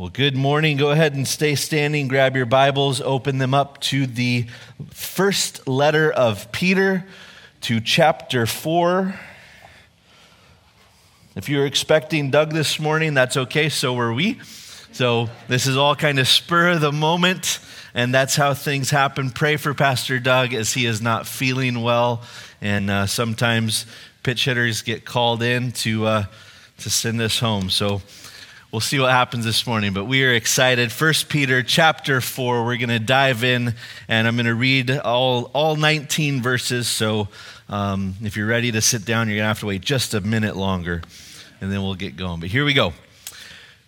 Well, good morning. Go ahead and stay standing. Grab your Bibles, open them up to the first letter of Peter, to chapter 4. If you're expecting Doug this morning, that's okay. So were we. So this is all kind of spur of the moment, and that's how things happen. Pray for Pastor Doug as he is not feeling well, and uh, sometimes pitch hitters get called in to uh, to send us home. So we'll see what happens this morning but we are excited. First peter chapter 4 we're going to dive in and i'm going to read all, all 19 verses so um, if you're ready to sit down you're going to have to wait just a minute longer and then we'll get going. But here we go.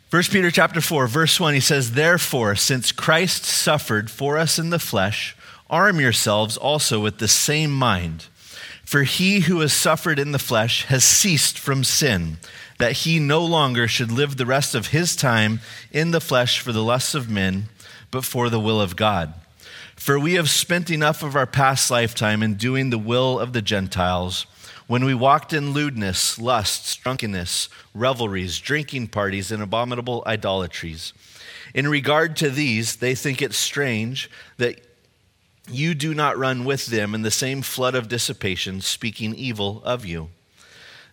First peter chapter 4 verse 1 he says therefore since christ suffered for us in the flesh arm yourselves also with the same mind. For he who has suffered in the flesh has ceased from sin that he no longer should live the rest of his time in the flesh for the lusts of men, but for the will of God. For we have spent enough of our past lifetime in doing the will of the Gentiles, when we walked in lewdness, lusts, drunkenness, revelries, drinking parties, and abominable idolatries. In regard to these, they think it strange that you do not run with them in the same flood of dissipation, speaking evil of you.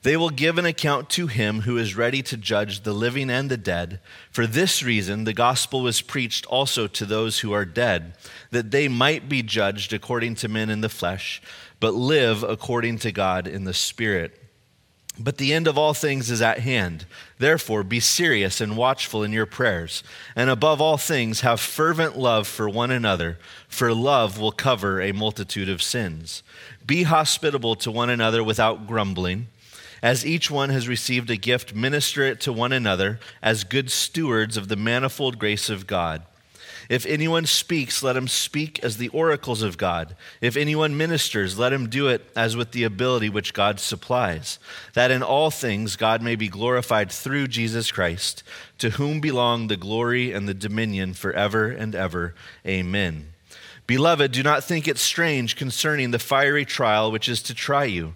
They will give an account to him who is ready to judge the living and the dead. For this reason, the gospel was preached also to those who are dead, that they might be judged according to men in the flesh, but live according to God in the spirit. But the end of all things is at hand. Therefore, be serious and watchful in your prayers. And above all things, have fervent love for one another, for love will cover a multitude of sins. Be hospitable to one another without grumbling. As each one has received a gift, minister it to one another as good stewards of the manifold grace of God. If anyone speaks, let him speak as the oracles of God. If anyone ministers, let him do it as with the ability which God supplies, that in all things God may be glorified through Jesus Christ, to whom belong the glory and the dominion forever and ever. Amen. Beloved, do not think it strange concerning the fiery trial which is to try you,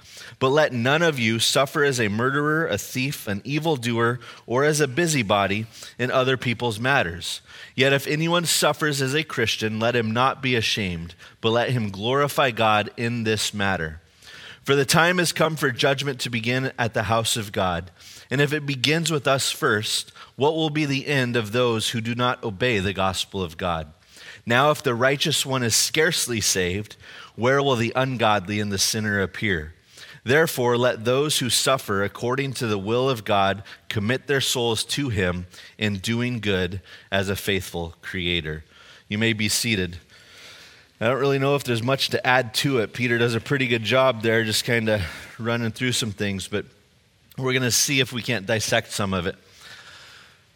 But let none of you suffer as a murderer, a thief, an evildoer, or as a busybody in other people's matters. Yet if anyone suffers as a Christian, let him not be ashamed, but let him glorify God in this matter. For the time has come for judgment to begin at the house of God. And if it begins with us first, what will be the end of those who do not obey the gospel of God? Now, if the righteous one is scarcely saved, where will the ungodly and the sinner appear? Therefore, let those who suffer according to the will of God commit their souls to Him in doing good as a faithful Creator. You may be seated. I don't really know if there's much to add to it. Peter does a pretty good job there, just kind of running through some things, but we're going to see if we can't dissect some of it.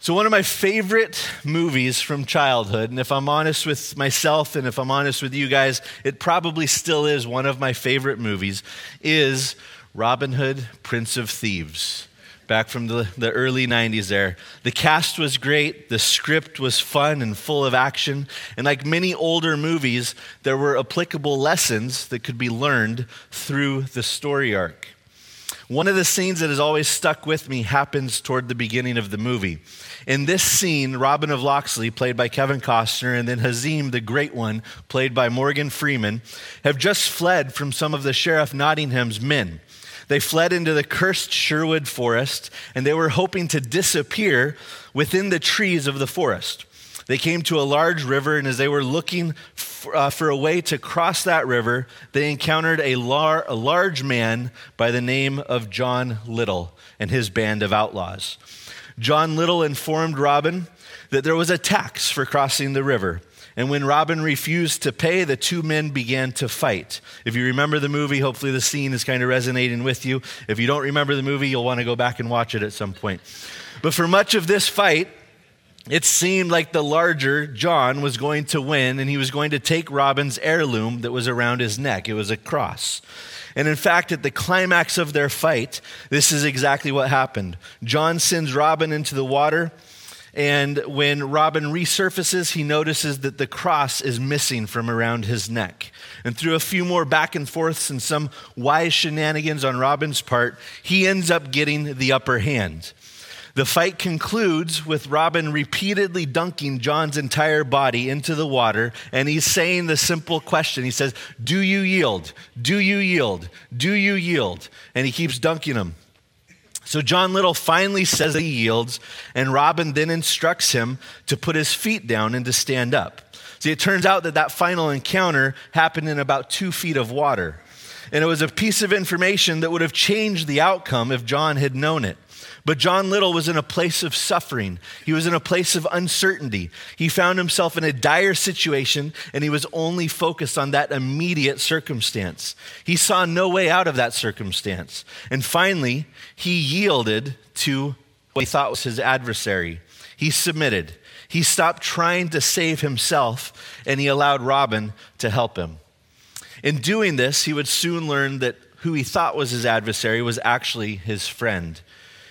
So, one of my favorite movies from childhood, and if I'm honest with myself and if I'm honest with you guys, it probably still is one of my favorite movies, is Robin Hood, Prince of Thieves. Back from the, the early 90s, there. The cast was great, the script was fun and full of action, and like many older movies, there were applicable lessons that could be learned through the story arc. One of the scenes that has always stuck with me happens toward the beginning of the movie. In this scene, Robin of Locksley, played by Kevin Costner, and then Azeem, the Great One, played by Morgan Freeman, have just fled from some of the Sheriff Nottingham's men. They fled into the cursed Sherwood forest, and they were hoping to disappear within the trees of the forest. They came to a large river, and as they were looking for, uh, for a way to cross that river, they encountered a, lar- a large man by the name of John Little and his band of outlaws. John Little informed Robin that there was a tax for crossing the river. And when Robin refused to pay, the two men began to fight. If you remember the movie, hopefully the scene is kind of resonating with you. If you don't remember the movie, you'll want to go back and watch it at some point. But for much of this fight, it seemed like the larger John was going to win and he was going to take Robin's heirloom that was around his neck. It was a cross. And in fact, at the climax of their fight, this is exactly what happened. John sends Robin into the water, and when Robin resurfaces, he notices that the cross is missing from around his neck. And through a few more back and forths and some wise shenanigans on Robin's part, he ends up getting the upper hand. The fight concludes with Robin repeatedly dunking John's entire body into the water, and he's saying the simple question. He says, Do you yield? Do you yield? Do you yield? And he keeps dunking him. So John Little finally says he yields, and Robin then instructs him to put his feet down and to stand up. See, it turns out that that final encounter happened in about two feet of water. And it was a piece of information that would have changed the outcome if John had known it. But John Little was in a place of suffering. He was in a place of uncertainty. He found himself in a dire situation and he was only focused on that immediate circumstance. He saw no way out of that circumstance. And finally, he yielded to what he thought was his adversary. He submitted. He stopped trying to save himself and he allowed Robin to help him. In doing this, he would soon learn that who he thought was his adversary was actually his friend.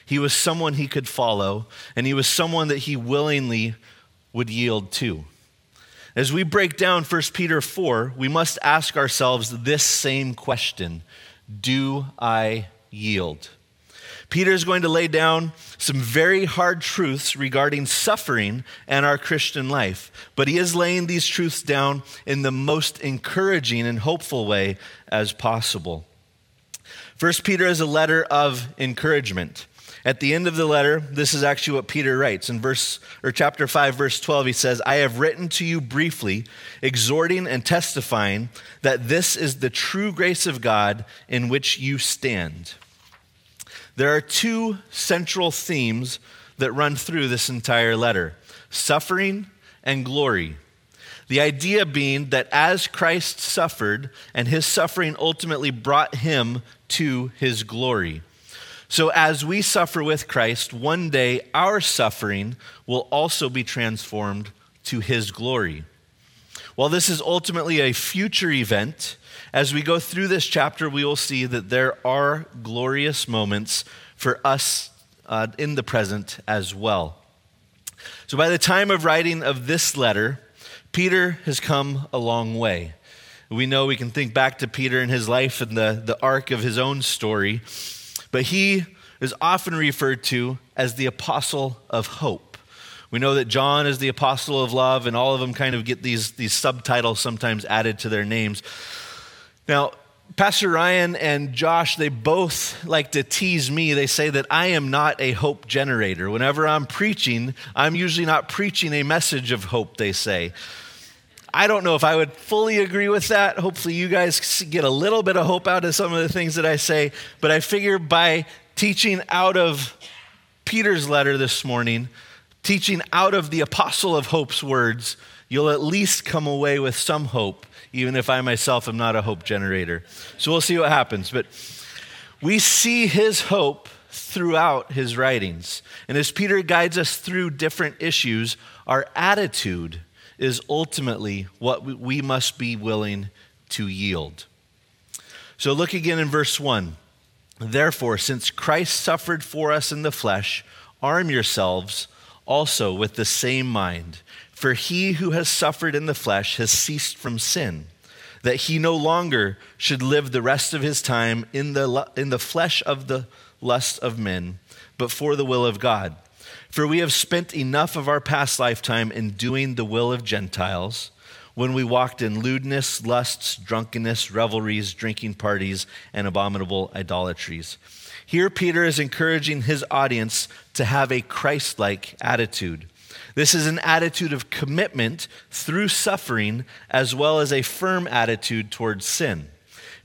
He was someone he could follow, and he was someone that he willingly would yield to. As we break down 1 Peter 4, we must ask ourselves this same question Do I yield? Peter is going to lay down some very hard truths regarding suffering and our Christian life, but he is laying these truths down in the most encouraging and hopeful way as possible. First Peter is a letter of encouragement. At the end of the letter, this is actually what Peter writes. In verse or chapter 5 verse 12 he says, "I have written to you briefly, exhorting and testifying that this is the true grace of God in which you stand." There are two central themes that run through this entire letter suffering and glory. The idea being that as Christ suffered, and his suffering ultimately brought him to his glory. So, as we suffer with Christ, one day our suffering will also be transformed to his glory. While this is ultimately a future event, as we go through this chapter, we will see that there are glorious moments for us uh, in the present as well. So, by the time of writing of this letter, Peter has come a long way. We know we can think back to Peter and his life and the, the arc of his own story. But he is often referred to as the apostle of hope. We know that John is the apostle of love, and all of them kind of get these, these subtitles sometimes added to their names. Now, Pastor Ryan and Josh, they both like to tease me. They say that I am not a hope generator. Whenever I'm preaching, I'm usually not preaching a message of hope, they say. I don't know if I would fully agree with that. Hopefully, you guys get a little bit of hope out of some of the things that I say. But I figure by teaching out of Peter's letter this morning, teaching out of the Apostle of Hope's words, you'll at least come away with some hope, even if I myself am not a hope generator. So we'll see what happens. But we see his hope throughout his writings. And as Peter guides us through different issues, our attitude is ultimately what we must be willing to yield. So look again in verse 1. Therefore, since Christ suffered for us in the flesh, arm yourselves also with the same mind. For he who has suffered in the flesh has ceased from sin, that he no longer should live the rest of his time in the, in the flesh of the lust of men, but for the will of God. For we have spent enough of our past lifetime in doing the will of Gentiles when we walked in lewdness, lusts, drunkenness, revelries, drinking parties, and abominable idolatries. Here, Peter is encouraging his audience to have a Christ like attitude. This is an attitude of commitment through suffering, as well as a firm attitude towards sin.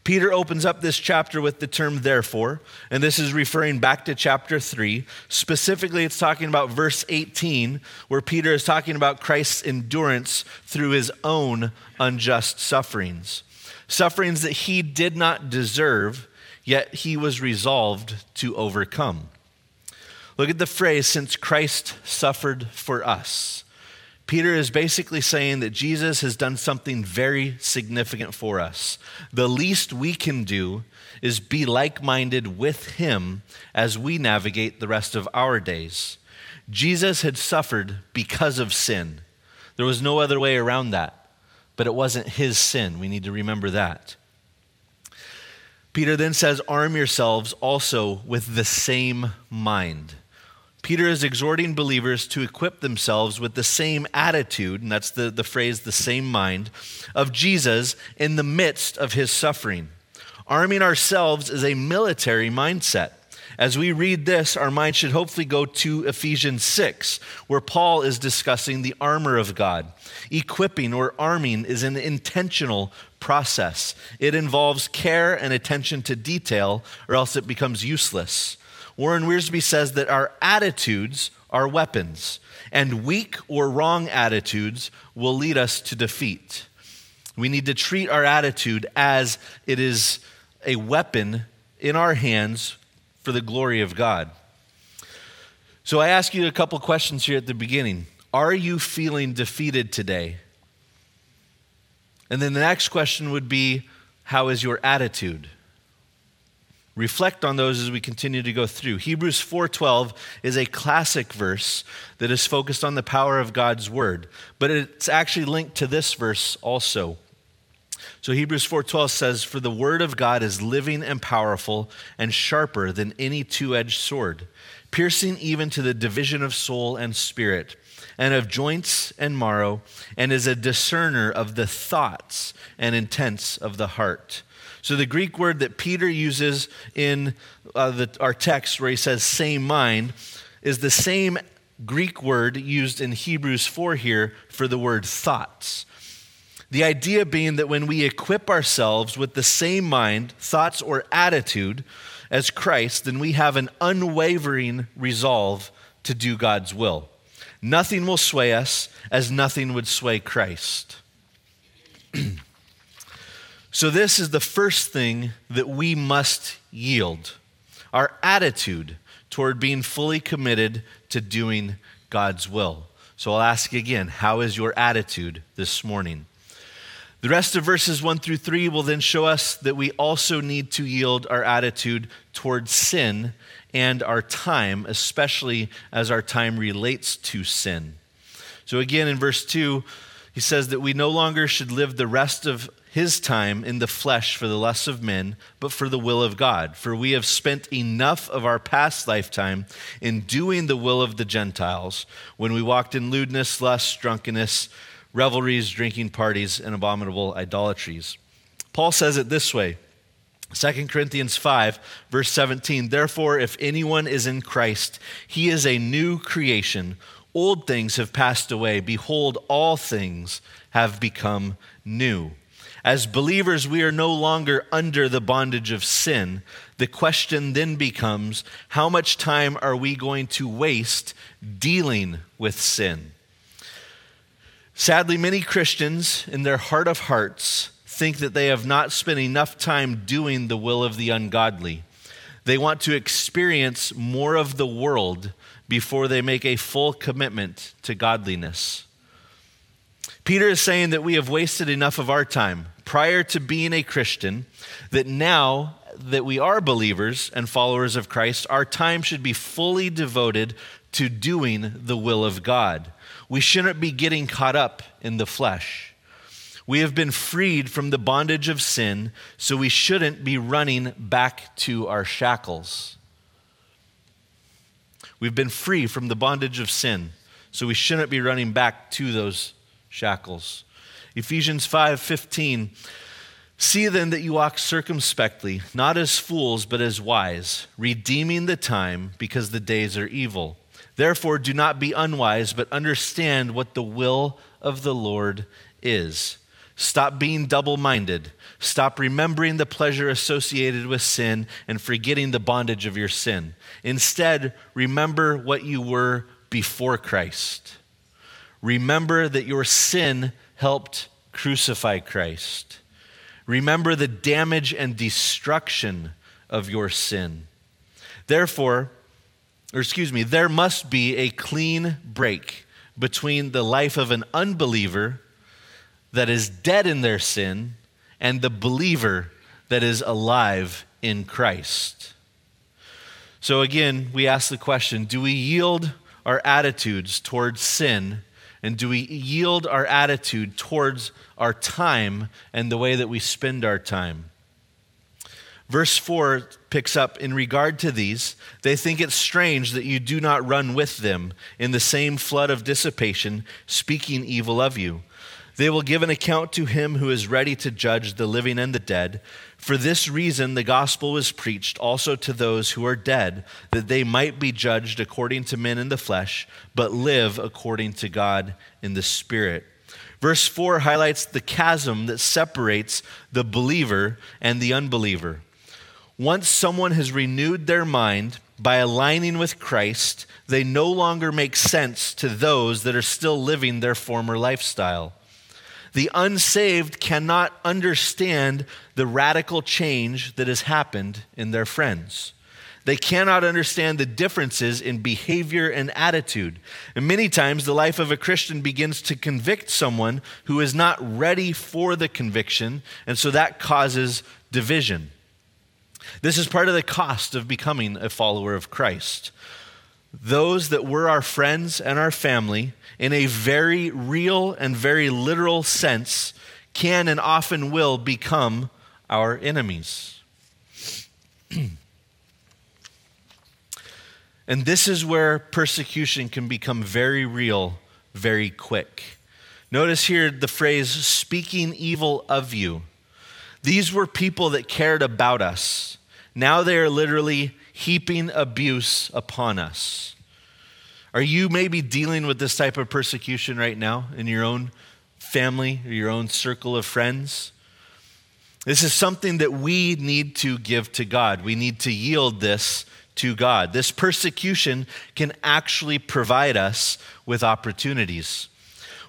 Peter opens up this chapter with the term therefore, and this is referring back to chapter 3. Specifically, it's talking about verse 18, where Peter is talking about Christ's endurance through his own unjust sufferings. Sufferings that he did not deserve, yet he was resolved to overcome. Look at the phrase, since Christ suffered for us. Peter is basically saying that Jesus has done something very significant for us. The least we can do is be like minded with him as we navigate the rest of our days. Jesus had suffered because of sin. There was no other way around that, but it wasn't his sin. We need to remember that. Peter then says, Arm yourselves also with the same mind. Peter is exhorting believers to equip themselves with the same attitude, and that's the, the phrase, the same mind, of Jesus in the midst of his suffering. Arming ourselves is a military mindset. As we read this, our mind should hopefully go to Ephesians 6, where Paul is discussing the armor of God. Equipping or arming is an intentional process, it involves care and attention to detail, or else it becomes useless. Warren Wiersbe says that our attitudes are weapons, and weak or wrong attitudes will lead us to defeat. We need to treat our attitude as it is a weapon in our hands for the glory of God. So I ask you a couple questions here at the beginning. Are you feeling defeated today? And then the next question would be how is your attitude? Reflect on those as we continue to go through. Hebrews 4:12 is a classic verse that is focused on the power of God's word, but it's actually linked to this verse also. So Hebrews 4:12 says for the word of God is living and powerful and sharper than any two-edged sword, piercing even to the division of soul and spirit and of joints and marrow and is a discerner of the thoughts and intents of the heart. So the Greek word that Peter uses in uh, the, our text where he says same mind is the same Greek word used in Hebrews 4 here for the word thoughts. The idea being that when we equip ourselves with the same mind, thoughts, or attitude as Christ, then we have an unwavering resolve to do God's will. Nothing will sway us as nothing would sway Christ. so, this is the first thing that we must yield our attitude toward being fully committed to doing God's will. So, I'll ask again how is your attitude this morning? The rest of verses 1 through 3 will then show us that we also need to yield our attitude towards sin and our time, especially as our time relates to sin. So, again, in verse 2, he says that we no longer should live the rest of his time in the flesh for the lusts of men, but for the will of God. For we have spent enough of our past lifetime in doing the will of the Gentiles when we walked in lewdness, lust, drunkenness, revelries, drinking parties, and abominable idolatries. Paul says it this way 2 Corinthians 5, verse 17. Therefore, if anyone is in Christ, he is a new creation. Old things have passed away. Behold, all things have become new. As believers, we are no longer under the bondage of sin. The question then becomes how much time are we going to waste dealing with sin? Sadly, many Christians, in their heart of hearts, think that they have not spent enough time doing the will of the ungodly. They want to experience more of the world before they make a full commitment to godliness. Peter is saying that we have wasted enough of our time prior to being a Christian, that now that we are believers and followers of Christ, our time should be fully devoted to doing the will of God. We shouldn't be getting caught up in the flesh. We have been freed from the bondage of sin, so we shouldn't be running back to our shackles. We've been free from the bondage of sin, so we shouldn't be running back to those shackles. Ephesians 5:15 See then that you walk circumspectly, not as fools, but as wise, redeeming the time because the days are evil. Therefore, do not be unwise, but understand what the will of the Lord is. Stop being double minded. Stop remembering the pleasure associated with sin and forgetting the bondage of your sin. Instead, remember what you were before Christ. Remember that your sin helped crucify Christ. Remember the damage and destruction of your sin. Therefore, or excuse me, there must be a clean break between the life of an unbeliever that is dead in their sin and the believer that is alive in Christ. So again, we ask the question do we yield our attitudes towards sin? And do we yield our attitude towards our time and the way that we spend our time? Verse 4 picks up in regard to these, they think it strange that you do not run with them in the same flood of dissipation, speaking evil of you. They will give an account to him who is ready to judge the living and the dead. For this reason, the gospel was preached also to those who are dead, that they might be judged according to men in the flesh, but live according to God in the spirit. Verse 4 highlights the chasm that separates the believer and the unbeliever. Once someone has renewed their mind by aligning with Christ, they no longer make sense to those that are still living their former lifestyle. The unsaved cannot understand the radical change that has happened in their friends. They cannot understand the differences in behavior and attitude. And many times, the life of a Christian begins to convict someone who is not ready for the conviction, and so that causes division. This is part of the cost of becoming a follower of Christ. Those that were our friends and our family in a very real and very literal sense, can and often will become our enemies. and this is where persecution can become very real very quick. Notice here the phrase, speaking evil of you. These were people that cared about us. Now they are literally heaping abuse upon us. Are you maybe dealing with this type of persecution right now in your own family or your own circle of friends? This is something that we need to give to God. We need to yield this to God. This persecution can actually provide us with opportunities.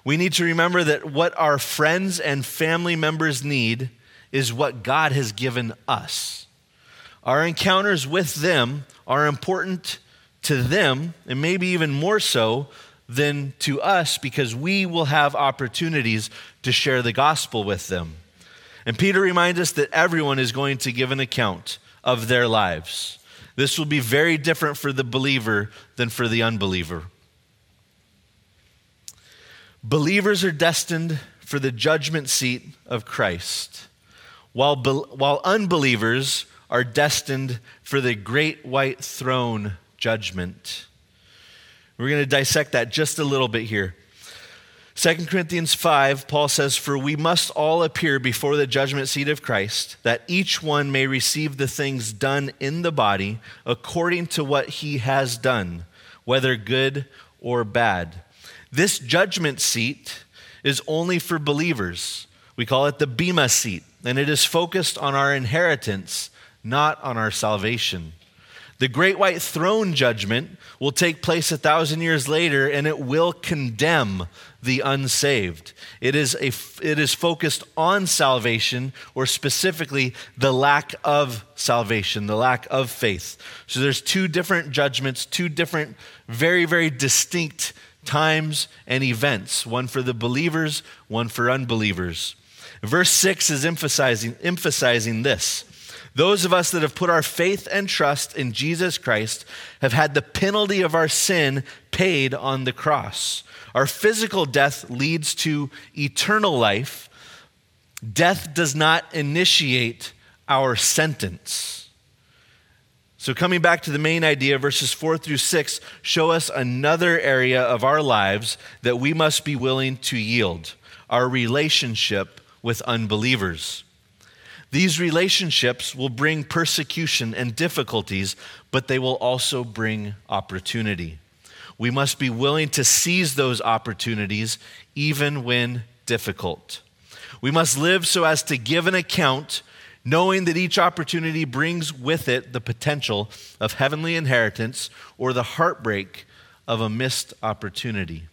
We need to remember that what our friends and family members need is what God has given us. Our encounters with them are important to them, and maybe even more so than to us, because we will have opportunities to share the gospel with them. And Peter reminds us that everyone is going to give an account of their lives. This will be very different for the believer than for the unbeliever. Believers are destined for the judgment seat of Christ, while, while unbelievers are destined for the great white throne judgment. We're going to dissect that just a little bit here. 2 Corinthians 5, Paul says, For we must all appear before the judgment seat of Christ, that each one may receive the things done in the body according to what he has done, whether good or bad. This judgment seat is only for believers. We call it the Bema seat, and it is focused on our inheritance, not on our salvation. The great white throne judgment will take place a thousand years later and it will condemn the unsaved. It is, a, it is focused on salvation, or specifically the lack of salvation, the lack of faith. So there's two different judgments, two different, very, very distinct times and events one for the believers, one for unbelievers. Verse 6 is emphasizing, emphasizing this. Those of us that have put our faith and trust in Jesus Christ have had the penalty of our sin paid on the cross. Our physical death leads to eternal life. Death does not initiate our sentence. So, coming back to the main idea, verses 4 through 6 show us another area of our lives that we must be willing to yield our relationship with unbelievers. These relationships will bring persecution and difficulties, but they will also bring opportunity. We must be willing to seize those opportunities even when difficult. We must live so as to give an account, knowing that each opportunity brings with it the potential of heavenly inheritance or the heartbreak of a missed opportunity.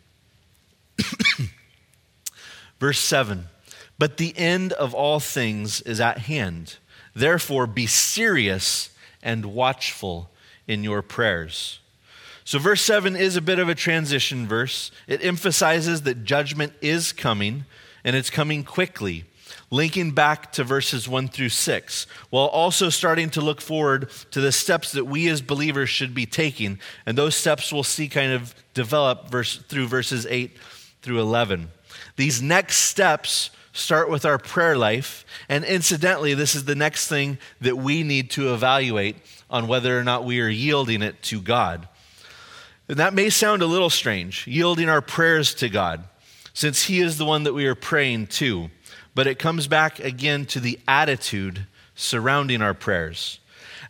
Verse 7 but the end of all things is at hand. Therefore, be serious and watchful in your prayers. So, verse 7 is a bit of a transition verse. It emphasizes that judgment is coming and it's coming quickly, linking back to verses 1 through 6, while also starting to look forward to the steps that we as believers should be taking. And those steps we'll see kind of develop verse, through verses 8 through 11. These next steps start with our prayer life. And incidentally, this is the next thing that we need to evaluate on whether or not we are yielding it to God. And that may sound a little strange, yielding our prayers to God, since He is the one that we are praying to. But it comes back again to the attitude surrounding our prayers.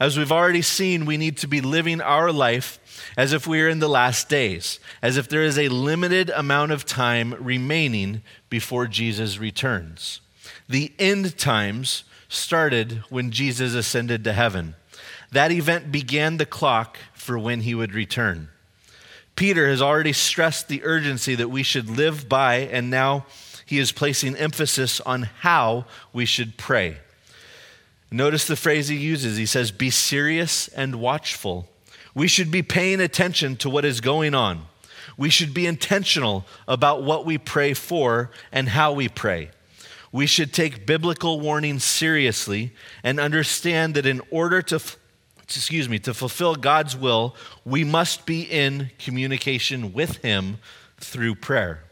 As we've already seen, we need to be living our life as if we are in the last days, as if there is a limited amount of time remaining before Jesus returns. The end times started when Jesus ascended to heaven. That event began the clock for when he would return. Peter has already stressed the urgency that we should live by, and now he is placing emphasis on how we should pray. Notice the phrase he uses. He says, Be serious and watchful. We should be paying attention to what is going on. We should be intentional about what we pray for and how we pray. We should take biblical warnings seriously and understand that in order to excuse me, to fulfill God's will, we must be in communication with Him through prayer.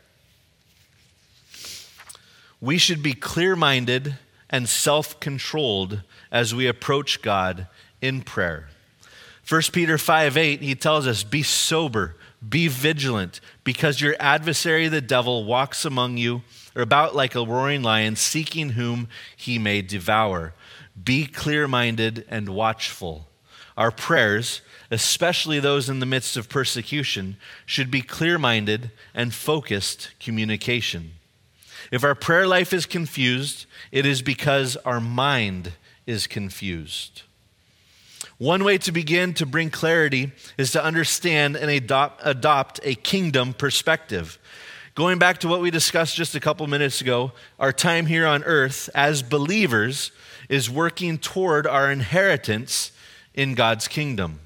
We should be clear minded and self controlled as we approach God in prayer. 1 Peter 5 8, he tells us, Be sober, be vigilant, because your adversary, the devil, walks among you, or about like a roaring lion, seeking whom he may devour. Be clear minded and watchful. Our prayers, especially those in the midst of persecution, should be clear minded and focused communication. If our prayer life is confused, it is because our mind is confused. One way to begin to bring clarity is to understand and adopt, adopt, a kingdom perspective. Going back to what we discussed just a couple minutes ago, our time here on earth as believers is working toward our inheritance in God's kingdom.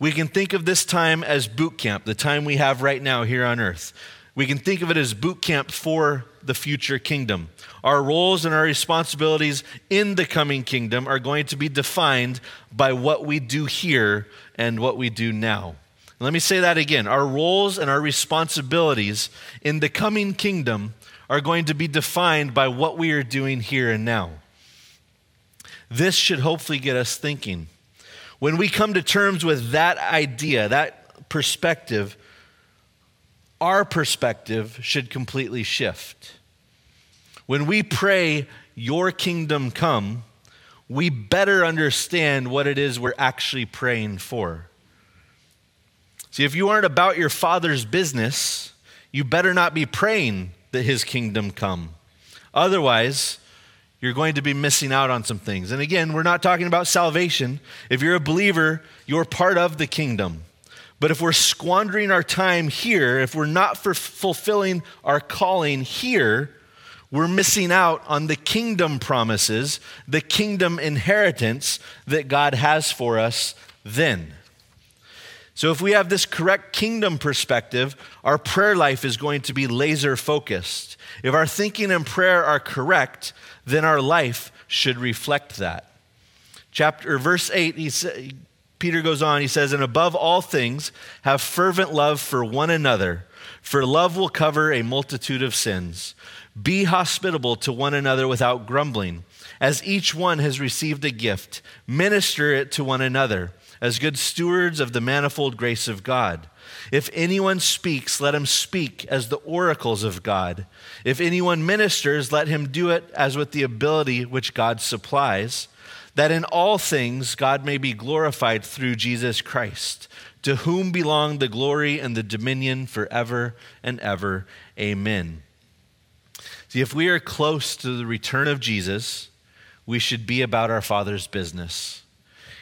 We can think of this time as boot camp, the time we have right now here on earth. We can think of it as boot camp for the future kingdom. Our roles and our responsibilities in the coming kingdom are going to be defined by what we do here and what we do now. Let me say that again. Our roles and our responsibilities in the coming kingdom are going to be defined by what we are doing here and now. This should hopefully get us thinking. When we come to terms with that idea, that perspective, our perspective should completely shift. When we pray, Your kingdom come, we better understand what it is we're actually praying for. See, if you aren't about your Father's business, you better not be praying that His kingdom come. Otherwise, you're going to be missing out on some things. And again, we're not talking about salvation. If you're a believer, you're part of the kingdom. But if we're squandering our time here, if we're not fulfilling our calling here, we're missing out on the kingdom promises, the kingdom inheritance that God has for us then. So, if we have this correct kingdom perspective, our prayer life is going to be laser focused. If our thinking and prayer are correct, then our life should reflect that. Chapter verse 8, he Peter goes on, he says, And above all things, have fervent love for one another, for love will cover a multitude of sins. Be hospitable to one another without grumbling. As each one has received a gift, minister it to one another as good stewards of the manifold grace of God. If anyone speaks, let him speak as the oracles of God. If anyone ministers, let him do it as with the ability which God supplies, that in all things God may be glorified through Jesus Christ, to whom belong the glory and the dominion forever and ever. Amen. See, if we are close to the return of Jesus, we should be about our Father's business.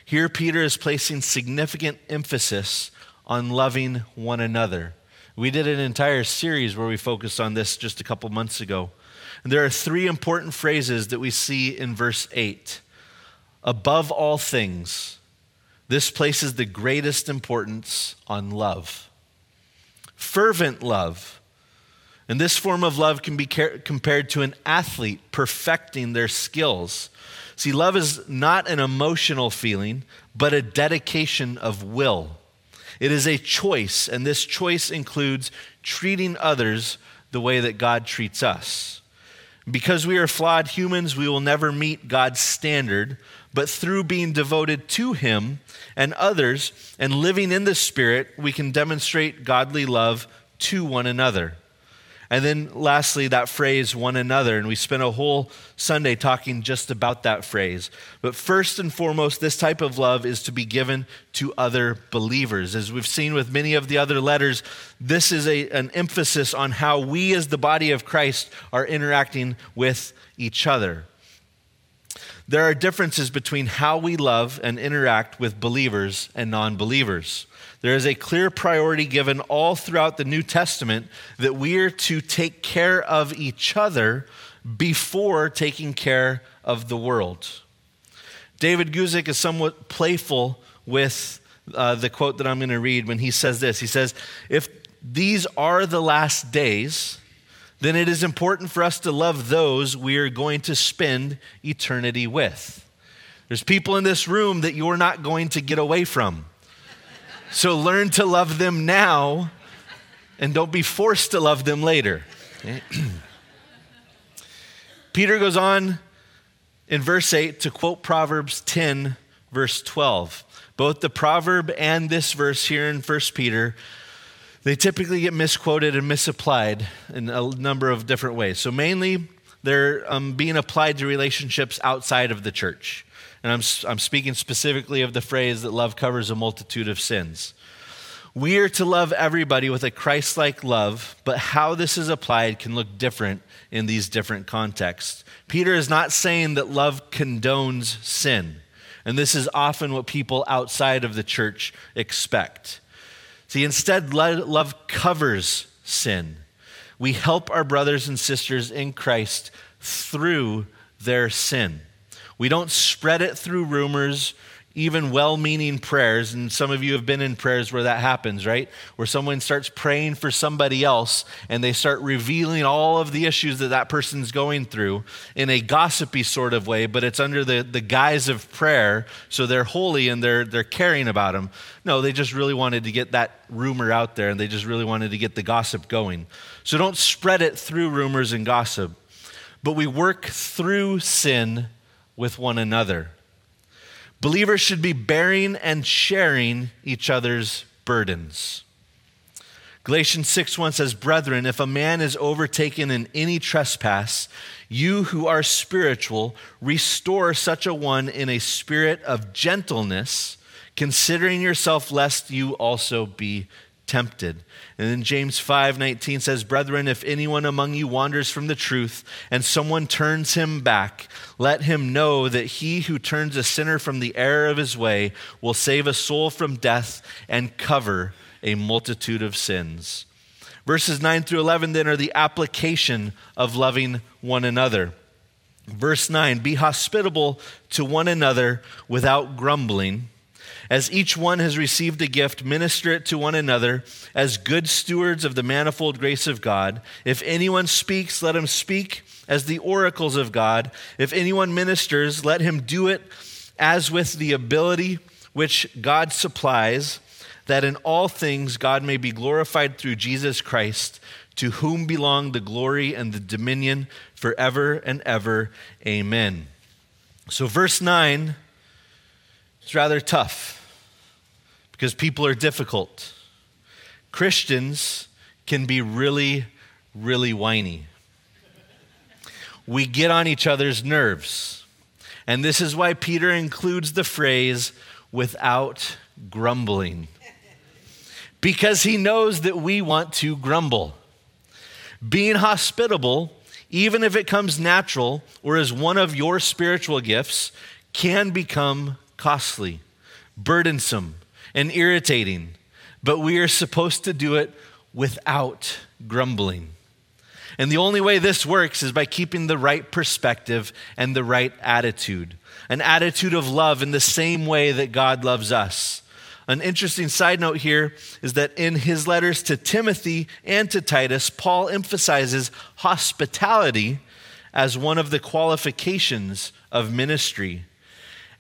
Here, Peter is placing significant emphasis on loving one another. We did an entire series where we focused on this just a couple months ago. And there are three important phrases that we see in verse 8 above all things, This places the greatest importance on love. Fervent love. And this form of love can be compared to an athlete perfecting their skills. See, love is not an emotional feeling, but a dedication of will. It is a choice, and this choice includes treating others the way that God treats us. Because we are flawed humans, we will never meet God's standard, but through being devoted to Him and others and living in the Spirit, we can demonstrate godly love to one another. And then lastly, that phrase, one another. And we spent a whole Sunday talking just about that phrase. But first and foremost, this type of love is to be given to other believers. As we've seen with many of the other letters, this is a, an emphasis on how we, as the body of Christ, are interacting with each other. There are differences between how we love and interact with believers and non believers. There is a clear priority given all throughout the New Testament that we are to take care of each other before taking care of the world. David Guzik is somewhat playful with uh, the quote that I'm going to read when he says this. He says, If these are the last days, then it is important for us to love those we are going to spend eternity with. There's people in this room that you're not going to get away from. So learn to love them now and don't be forced to love them later. Peter goes on in verse 8 to quote Proverbs 10, verse 12. Both the proverb and this verse here in 1 Peter, they typically get misquoted and misapplied in a number of different ways. So, mainly, they're um, being applied to relationships outside of the church. And I'm, I'm speaking specifically of the phrase that love covers a multitude of sins. We are to love everybody with a Christ like love, but how this is applied can look different in these different contexts. Peter is not saying that love condones sin, and this is often what people outside of the church expect. See, instead, love covers sin. We help our brothers and sisters in Christ through their sin. We don't spread it through rumors, even well meaning prayers. And some of you have been in prayers where that happens, right? Where someone starts praying for somebody else and they start revealing all of the issues that that person's going through in a gossipy sort of way, but it's under the, the guise of prayer. So they're holy and they're, they're caring about them. No, they just really wanted to get that rumor out there and they just really wanted to get the gossip going. So don't spread it through rumors and gossip. But we work through sin with one another. Believers should be bearing and sharing each other's burdens. Galatians 6 1 says, Brethren, if a man is overtaken in any trespass, you who are spiritual, restore such a one in a spirit of gentleness, considering yourself, lest you also be tempted. And then James 5:19 says, "Brethren, if anyone among you wanders from the truth and someone turns him back, let him know that he who turns a sinner from the error of his way will save a soul from death and cover a multitude of sins." Verses 9 through 11 then are the application of loving one another. Verse 9, "Be hospitable to one another without grumbling." As each one has received a gift, minister it to one another as good stewards of the manifold grace of God. If anyone speaks, let him speak as the oracles of God. If anyone ministers, let him do it as with the ability which God supplies, that in all things God may be glorified through Jesus Christ, to whom belong the glory and the dominion forever and ever. Amen. So, verse 9 is rather tough because people are difficult. Christians can be really, really whiny. We get on each other's nerves. And this is why Peter includes the phrase, without grumbling. Because he knows that we want to grumble. Being hospitable, even if it comes natural or as one of your spiritual gifts, can become costly, burdensome, and irritating, but we are supposed to do it without grumbling. And the only way this works is by keeping the right perspective and the right attitude an attitude of love in the same way that God loves us. An interesting side note here is that in his letters to Timothy and to Titus, Paul emphasizes hospitality as one of the qualifications of ministry.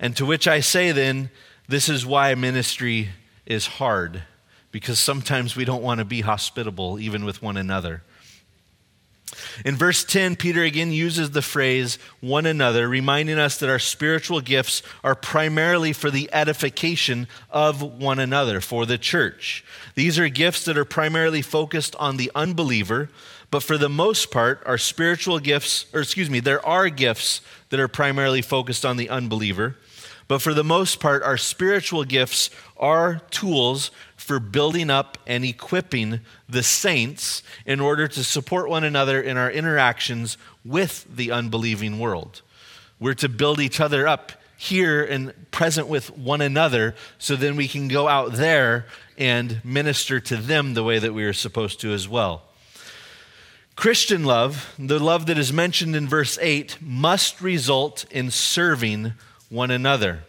And to which I say then, this is why ministry is hard, because sometimes we don't want to be hospitable even with one another. In verse 10, Peter again uses the phrase one another, reminding us that our spiritual gifts are primarily for the edification of one another, for the church. These are gifts that are primarily focused on the unbeliever, but for the most part, our spiritual gifts, or excuse me, there are gifts that are primarily focused on the unbeliever. But for the most part, our spiritual gifts are tools for building up and equipping the saints in order to support one another in our interactions with the unbelieving world. We're to build each other up here and present with one another so then we can go out there and minister to them the way that we are supposed to as well. Christian love, the love that is mentioned in verse 8, must result in serving one another.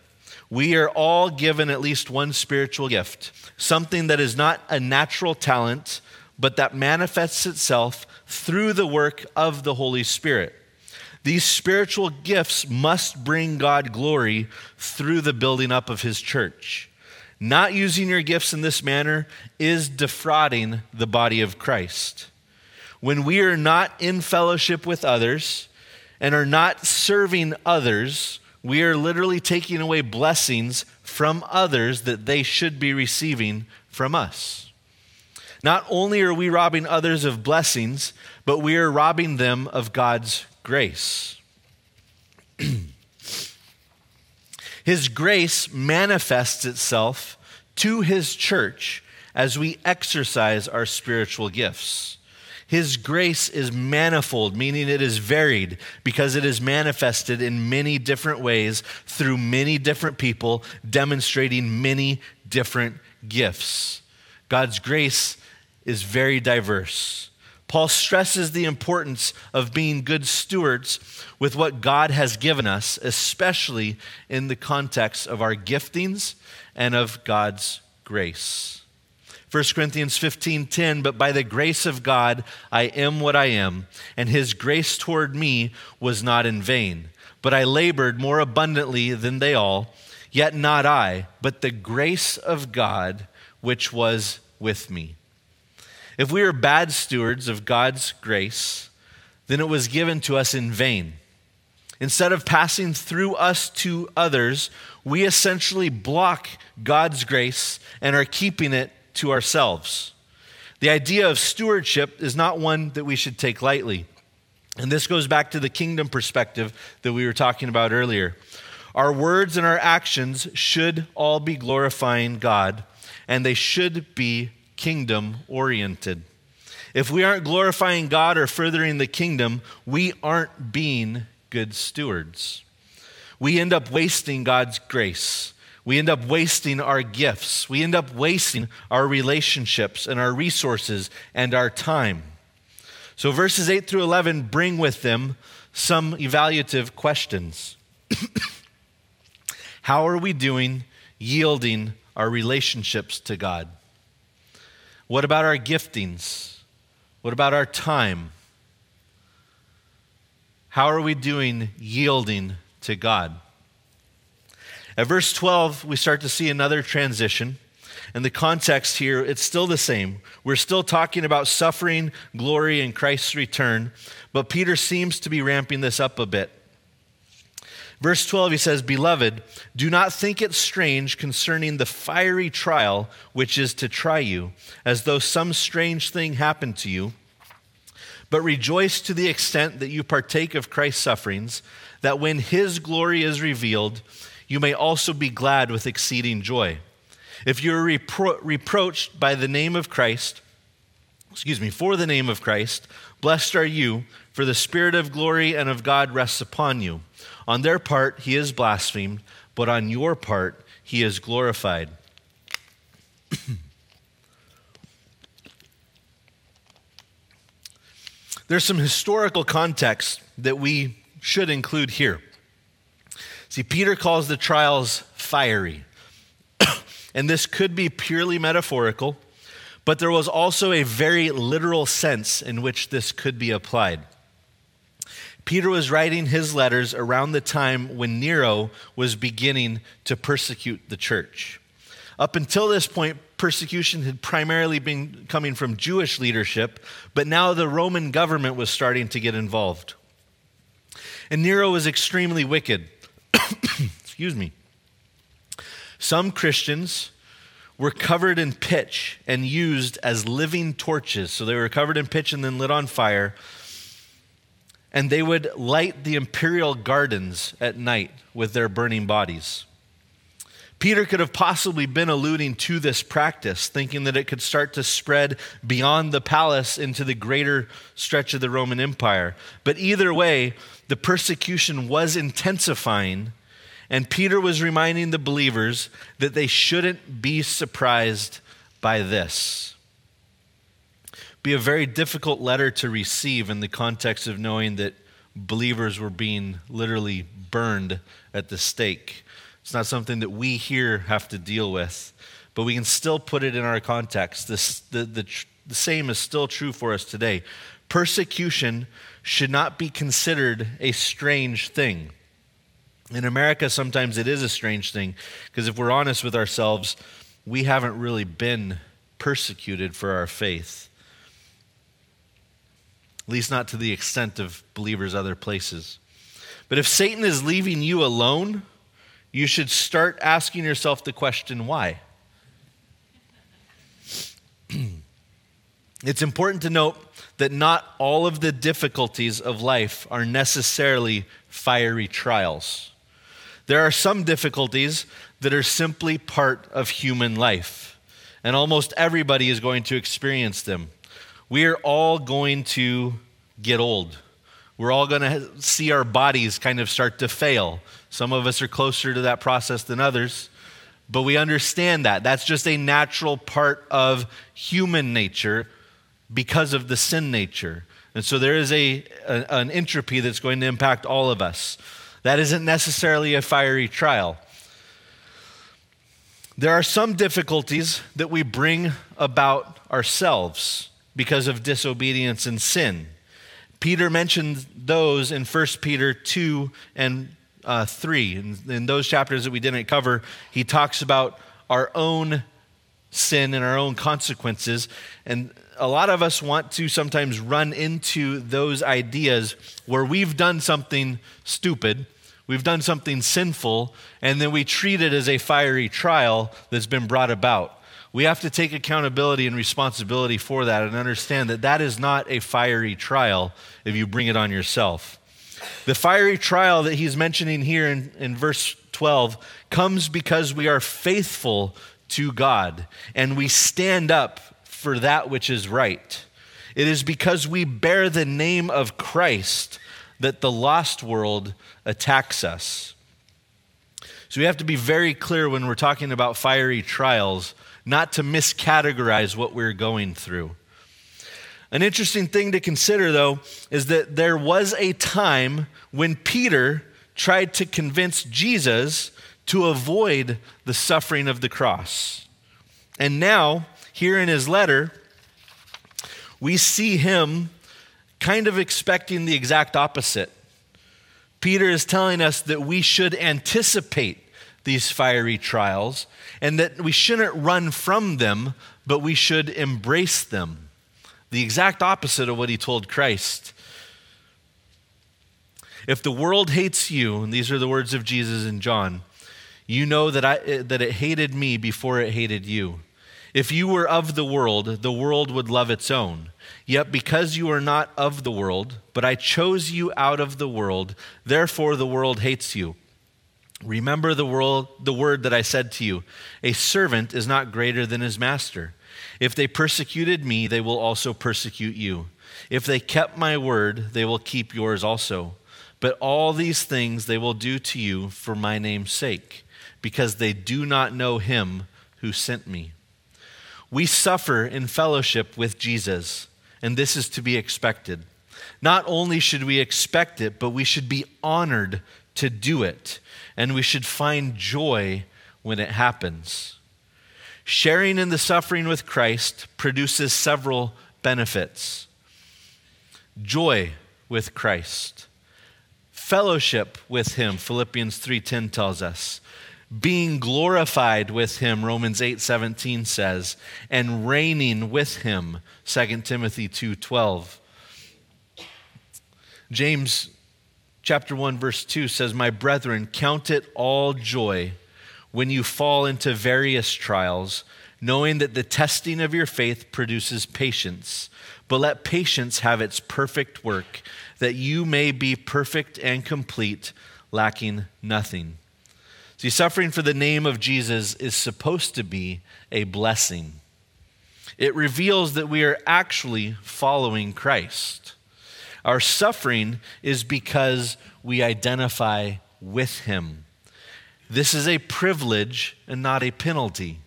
We are all given at least one spiritual gift, something that is not a natural talent, but that manifests itself through the work of the Holy Spirit. These spiritual gifts must bring God glory through the building up of His church. Not using your gifts in this manner is defrauding the body of Christ. When we are not in fellowship with others and are not serving others, we are literally taking away blessings from others that they should be receiving from us. Not only are we robbing others of blessings, but we are robbing them of God's grace. his grace manifests itself to his church as we exercise our spiritual gifts. His grace is manifold, meaning it is varied because it is manifested in many different ways through many different people, demonstrating many different gifts. God's grace is very diverse. Paul stresses the importance of being good stewards with what God has given us, especially in the context of our giftings and of God's grace. 1 Corinthians 15:10 but by the grace of God I am what I am and his grace toward me was not in vain. But I labored more abundantly than they all yet not I but the grace of God which was with me. If we are bad stewards of God's grace then it was given to us in vain. Instead of passing through us to others, we essentially block God's grace and are keeping it to ourselves. The idea of stewardship is not one that we should take lightly. And this goes back to the kingdom perspective that we were talking about earlier. Our words and our actions should all be glorifying God, and they should be kingdom oriented. If we aren't glorifying God or furthering the kingdom, we aren't being good stewards. We end up wasting God's grace. We end up wasting our gifts. We end up wasting our relationships and our resources and our time. So, verses 8 through 11 bring with them some evaluative questions. How are we doing yielding our relationships to God? What about our giftings? What about our time? How are we doing yielding to God? At verse 12, we start to see another transition. And the context here, it's still the same. We're still talking about suffering, glory, and Christ's return, but Peter seems to be ramping this up a bit. Verse 12, he says, Beloved, do not think it strange concerning the fiery trial which is to try you, as though some strange thing happened to you. But rejoice to the extent that you partake of Christ's sufferings, that when his glory is revealed, you may also be glad with exceeding joy. If you are repro- reproached by the name of Christ, excuse me, for the name of Christ, blessed are you, for the Spirit of glory and of God rests upon you. On their part, he is blasphemed, but on your part, he is glorified. There's some historical context that we should include here. See, Peter calls the trials fiery. and this could be purely metaphorical, but there was also a very literal sense in which this could be applied. Peter was writing his letters around the time when Nero was beginning to persecute the church. Up until this point, persecution had primarily been coming from Jewish leadership, but now the Roman government was starting to get involved. And Nero was extremely wicked. Excuse me. Some Christians were covered in pitch and used as living torches. So they were covered in pitch and then lit on fire. And they would light the imperial gardens at night with their burning bodies. Peter could have possibly been alluding to this practice, thinking that it could start to spread beyond the palace into the greater stretch of the Roman Empire. But either way, the persecution was intensifying, and Peter was reminding the believers that they shouldn't be surprised by this. Be a very difficult letter to receive in the context of knowing that believers were being literally burned at the stake. It's not something that we here have to deal with, but we can still put it in our context. This, the, the, the same is still true for us today. Persecution should not be considered a strange thing. In America, sometimes it is a strange thing because if we're honest with ourselves, we haven't really been persecuted for our faith. At least not to the extent of believers other places. But if Satan is leaving you alone, you should start asking yourself the question why? it's important to note that not all of the difficulties of life are necessarily fiery trials. There are some difficulties that are simply part of human life, and almost everybody is going to experience them. We are all going to get old. We're all going to see our bodies kind of start to fail. Some of us are closer to that process than others, but we understand that. That's just a natural part of human nature because of the sin nature. And so there is a, a, an entropy that's going to impact all of us. That isn't necessarily a fiery trial. There are some difficulties that we bring about ourselves because of disobedience and sin. Peter mentioned those in 1 Peter 2 and uh, 3. In, in those chapters that we didn't cover, he talks about our own sin and our own consequences. And a lot of us want to sometimes run into those ideas where we've done something stupid, we've done something sinful, and then we treat it as a fiery trial that's been brought about. We have to take accountability and responsibility for that and understand that that is not a fiery trial if you bring it on yourself. The fiery trial that he's mentioning here in, in verse 12 comes because we are faithful to God and we stand up for that which is right. It is because we bear the name of Christ that the lost world attacks us. So we have to be very clear when we're talking about fiery trials, not to miscategorize what we're going through. An interesting thing to consider, though, is that there was a time when Peter tried to convince Jesus to avoid the suffering of the cross. And now, here in his letter, we see him kind of expecting the exact opposite. Peter is telling us that we should anticipate these fiery trials and that we shouldn't run from them, but we should embrace them the exact opposite of what he told Christ. If the world hates you, and these are the words of Jesus in John, you know that, I, that it hated me before it hated you. If you were of the world, the world would love its own. Yet because you are not of the world, but I chose you out of the world, therefore the world hates you. Remember the, world, the word that I said to you A servant is not greater than his master. If they persecuted me, they will also persecute you. If they kept my word, they will keep yours also. But all these things they will do to you for my name's sake, because they do not know him who sent me. We suffer in fellowship with Jesus, and this is to be expected. Not only should we expect it, but we should be honored to do it, and we should find joy when it happens. Sharing in the suffering with Christ produces several benefits. Joy with Christ, fellowship with Him, Philippians 3:10 tells us, being glorified with him romans 8:17 says and reigning with him 2 timothy 2:12 james chapter 1 verse 2 says my brethren count it all joy when you fall into various trials knowing that the testing of your faith produces patience but let patience have its perfect work that you may be perfect and complete lacking nothing See, suffering for the name of Jesus is supposed to be a blessing. It reveals that we are actually following Christ. Our suffering is because we identify with Him. This is a privilege and not a penalty.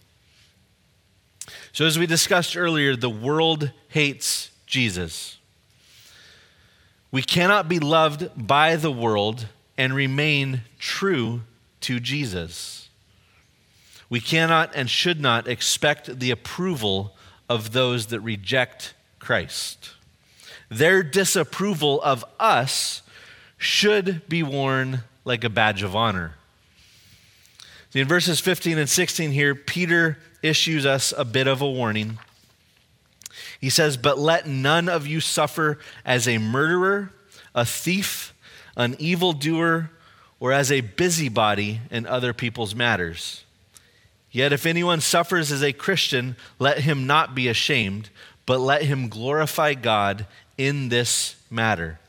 So, as we discussed earlier, the world hates Jesus. We cannot be loved by the world and remain true to Jesus. We cannot and should not expect the approval of those that reject Christ. Their disapproval of us should be worn like a badge of honor. In verses 15 and 16 here, Peter issues us a bit of a warning. He says, But let none of you suffer as a murderer, a thief, an evildoer, or as a busybody in other people's matters. Yet if anyone suffers as a Christian, let him not be ashamed, but let him glorify God in this matter.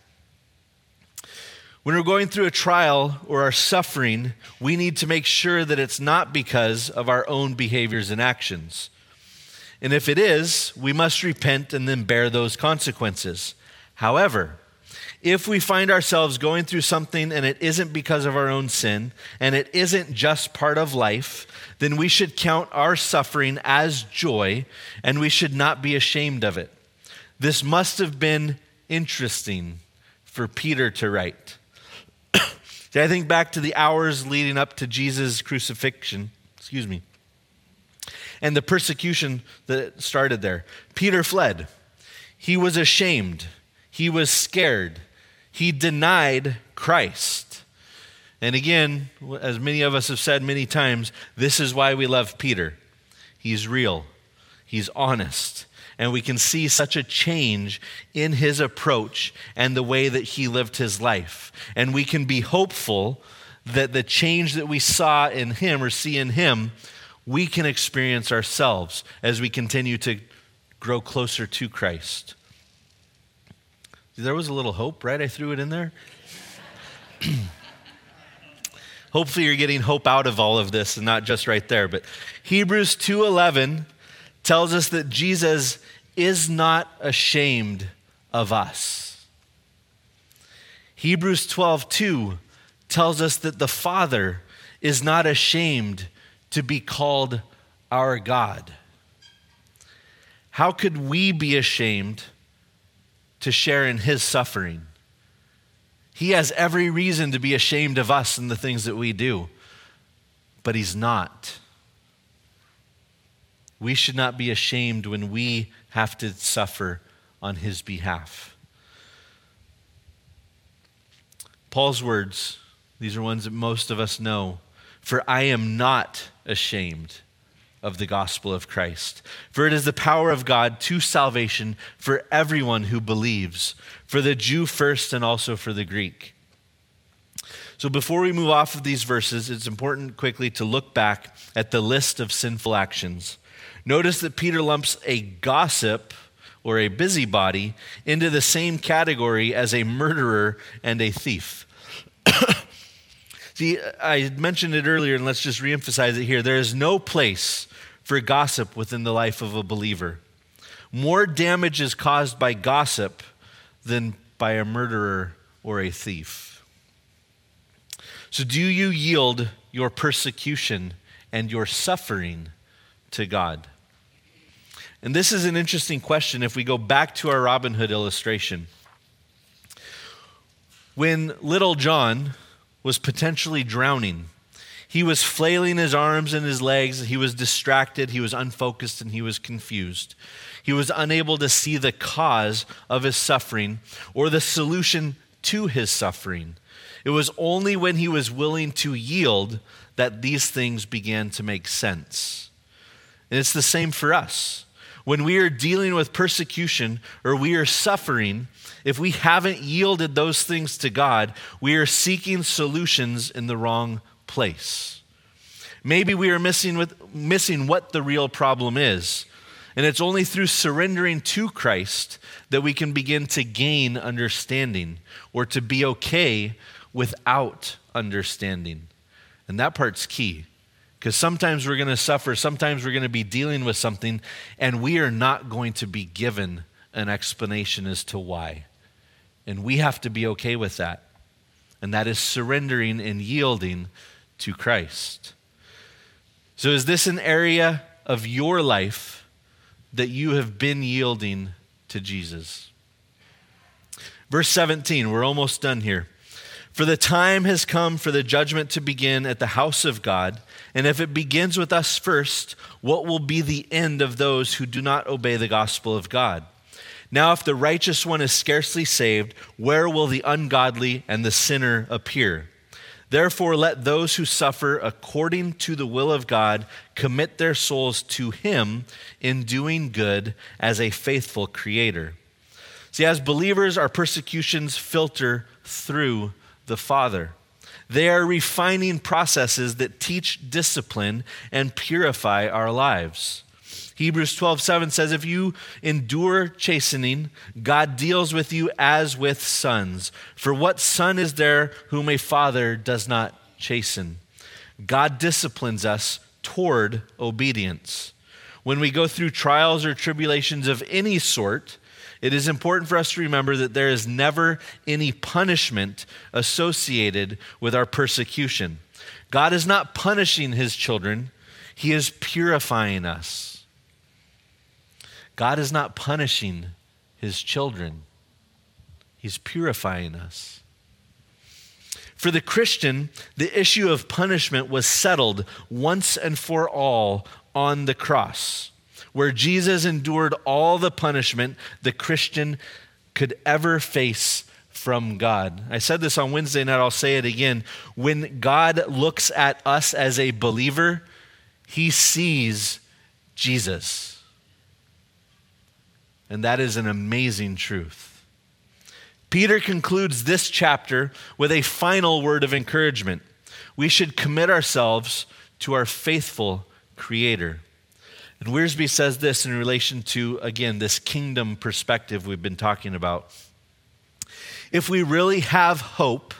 When we're going through a trial or are suffering, we need to make sure that it's not because of our own behaviors and actions. And if it is, we must repent and then bear those consequences. However, if we find ourselves going through something and it isn't because of our own sin and it isn't just part of life, then we should count our suffering as joy and we should not be ashamed of it. This must have been interesting for Peter to write. I think back to the hours leading up to Jesus' crucifixion, excuse me, and the persecution that started there. Peter fled. He was ashamed. He was scared he denied Christ. And again, as many of us have said many times, this is why we love Peter. He's real, he's honest. And we can see such a change in his approach and the way that he lived his life. And we can be hopeful that the change that we saw in him or see in him, we can experience ourselves as we continue to grow closer to Christ. There was a little hope, right? I threw it in there. Hopefully you're getting hope out of all of this and not just right there. But Hebrews 2:11 tells us that Jesus is not ashamed of us. Hebrews 12:2 tells us that the Father is not ashamed to be called our God. How could we be ashamed to share in his suffering. He has every reason to be ashamed of us and the things that we do, but he's not. We should not be ashamed when we have to suffer on his behalf. Paul's words, these are ones that most of us know. For I am not ashamed of the gospel of Christ. For it is the power of God to salvation for everyone who believes, for the Jew first and also for the Greek. So before we move off of these verses, it's important quickly to look back at the list of sinful actions. Notice that Peter lumps a gossip or a busybody into the same category as a murderer and a thief. See, I mentioned it earlier, and let's just reemphasize it here. There is no place for gossip within the life of a believer. More damage is caused by gossip than by a murderer or a thief. So, do you yield your persecution and your suffering to God? And this is an interesting question if we go back to our Robin Hood illustration. When little John was potentially drowning, he was flailing his arms and his legs. He was distracted. He was unfocused and he was confused. He was unable to see the cause of his suffering or the solution to his suffering. It was only when he was willing to yield that these things began to make sense. And it's the same for us. When we are dealing with persecution or we are suffering, if we haven't yielded those things to God, we are seeking solutions in the wrong place. Maybe we are missing, with, missing what the real problem is. And it's only through surrendering to Christ that we can begin to gain understanding or to be okay without understanding. And that part's key. Because sometimes we're going to suffer, sometimes we're going to be dealing with something, and we are not going to be given an explanation as to why. And we have to be okay with that. And that is surrendering and yielding to Christ. So, is this an area of your life that you have been yielding to Jesus? Verse 17, we're almost done here. For the time has come for the judgment to begin at the house of God. And if it begins with us first, what will be the end of those who do not obey the gospel of God? Now, if the righteous one is scarcely saved, where will the ungodly and the sinner appear? Therefore, let those who suffer according to the will of God commit their souls to Him in doing good as a faithful Creator. See, as believers, our persecutions filter through the Father. They are refining processes that teach discipline and purify our lives. Hebrews 12, 7 says, If you endure chastening, God deals with you as with sons. For what son is there whom a father does not chasten? God disciplines us toward obedience. When we go through trials or tribulations of any sort, it is important for us to remember that there is never any punishment associated with our persecution. God is not punishing his children, he is purifying us. God is not punishing his children, he's purifying us. For the Christian, the issue of punishment was settled once and for all on the cross, where Jesus endured all the punishment the Christian could ever face from God. I said this on Wednesday night, I'll say it again. When God looks at us as a believer, he sees Jesus. And that is an amazing truth. Peter concludes this chapter with a final word of encouragement. We should commit ourselves to our faithful Creator. And Wiersbe says this in relation to, again, this kingdom perspective we've been talking about. If we really have hope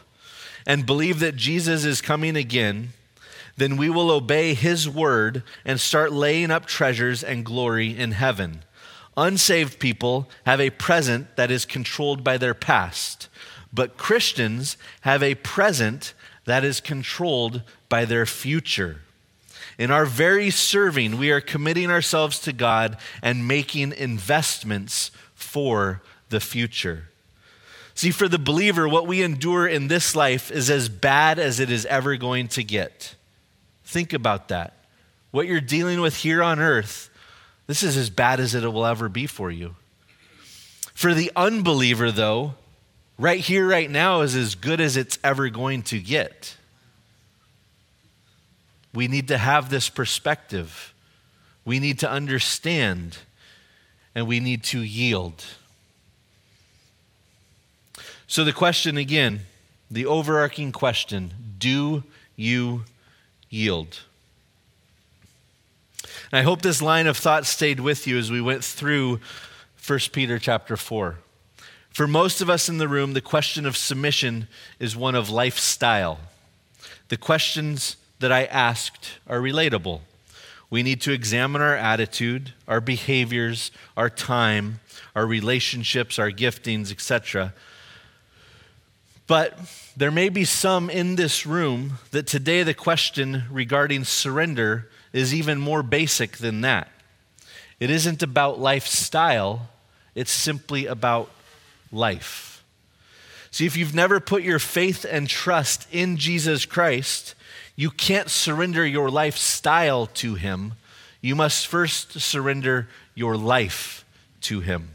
and believe that Jesus is coming again, then we will obey his word and start laying up treasures and glory in heaven. Unsaved people have a present that is controlled by their past, but Christians have a present that is controlled by their future. In our very serving, we are committing ourselves to God and making investments for the future. See, for the believer, what we endure in this life is as bad as it is ever going to get. Think about that. What you're dealing with here on earth this is as bad as it will ever be for you. For the unbeliever, though, right here, right now is as good as it's ever going to get. We need to have this perspective. We need to understand and we need to yield. So, the question again, the overarching question do you yield? And I hope this line of thought stayed with you as we went through 1 Peter chapter 4. For most of us in the room, the question of submission is one of lifestyle. The questions that I asked are relatable. We need to examine our attitude, our behaviors, our time, our relationships, our giftings, etc. But there may be some in this room that today the question regarding surrender is even more basic than that. It isn't about lifestyle, it's simply about life. See, if you've never put your faith and trust in Jesus Christ, you can't surrender your lifestyle to Him. You must first surrender your life to Him.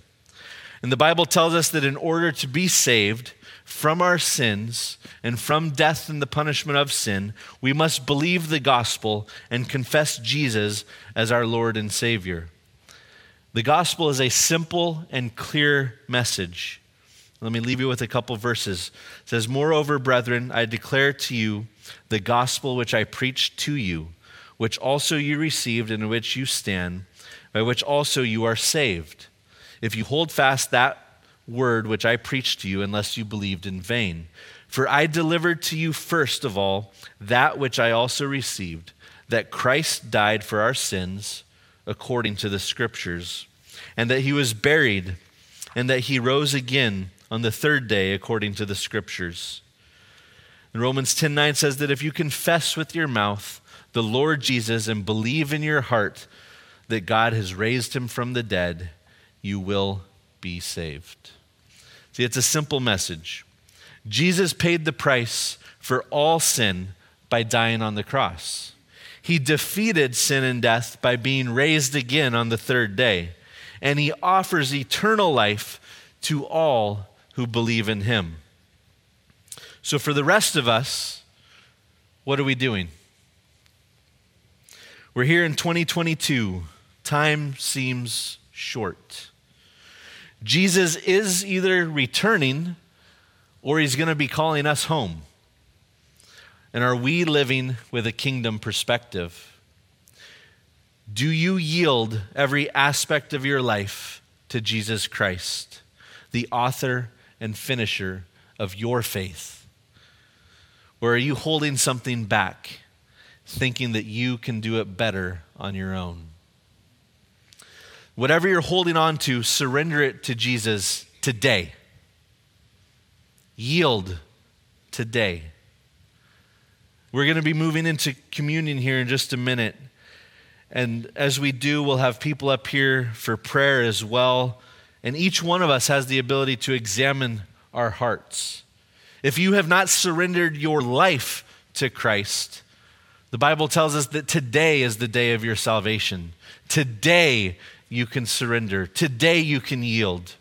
And the Bible tells us that in order to be saved from our sins and from death and the punishment of sin, we must believe the gospel and confess Jesus as our Lord and Savior. The gospel is a simple and clear message. Let me leave you with a couple verses. It says, Moreover, brethren, I declare to you the gospel which I preached to you, which also you received, and in which you stand, by which also you are saved, if you hold fast that word which I preached to you, unless you believed in vain. For I delivered to you first of all that which I also received, that Christ died for our sins, according to the Scriptures, and that he was buried, and that he rose again on the third day according to the scriptures. And Romans 10 9 says that if you confess with your mouth the Lord Jesus and believe in your heart that God has raised him from the dead, you will be saved. See, it's a simple message. Jesus paid the price for all sin by dying on the cross. He defeated sin and death by being raised again on the third day. And he offers eternal life to all who believe in him. So, for the rest of us, what are we doing? We're here in 2022. Time seems short. Jesus is either returning or he's going to be calling us home. And are we living with a kingdom perspective? Do you yield every aspect of your life to Jesus Christ, the author and finisher of your faith? Or are you holding something back, thinking that you can do it better on your own? Whatever you're holding on to, surrender it to Jesus today. Yield today. We're going to be moving into communion here in just a minute. And as we do, we'll have people up here for prayer as well. And each one of us has the ability to examine our hearts. If you have not surrendered your life to Christ, the Bible tells us that today is the day of your salvation. Today you can surrender. Today you can yield.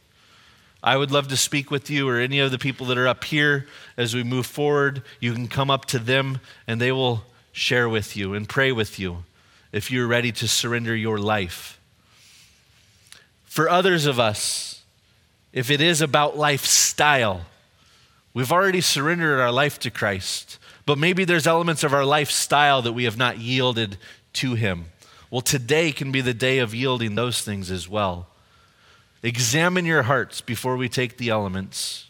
I would love to speak with you or any of the people that are up here as we move forward. You can come up to them and they will share with you and pray with you if you're ready to surrender your life. For others of us, if it is about lifestyle, we've already surrendered our life to Christ, but maybe there's elements of our lifestyle that we have not yielded to Him. Well, today can be the day of yielding those things as well. Examine your hearts before we take the elements.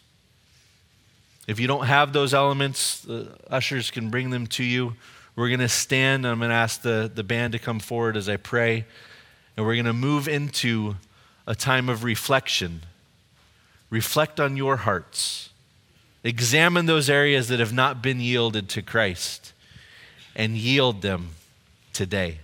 If you don't have those elements, the ushers can bring them to you. We're going to stand. I'm going to ask the, the band to come forward as I pray. And we're going to move into a time of reflection. Reflect on your hearts. Examine those areas that have not been yielded to Christ and yield them today.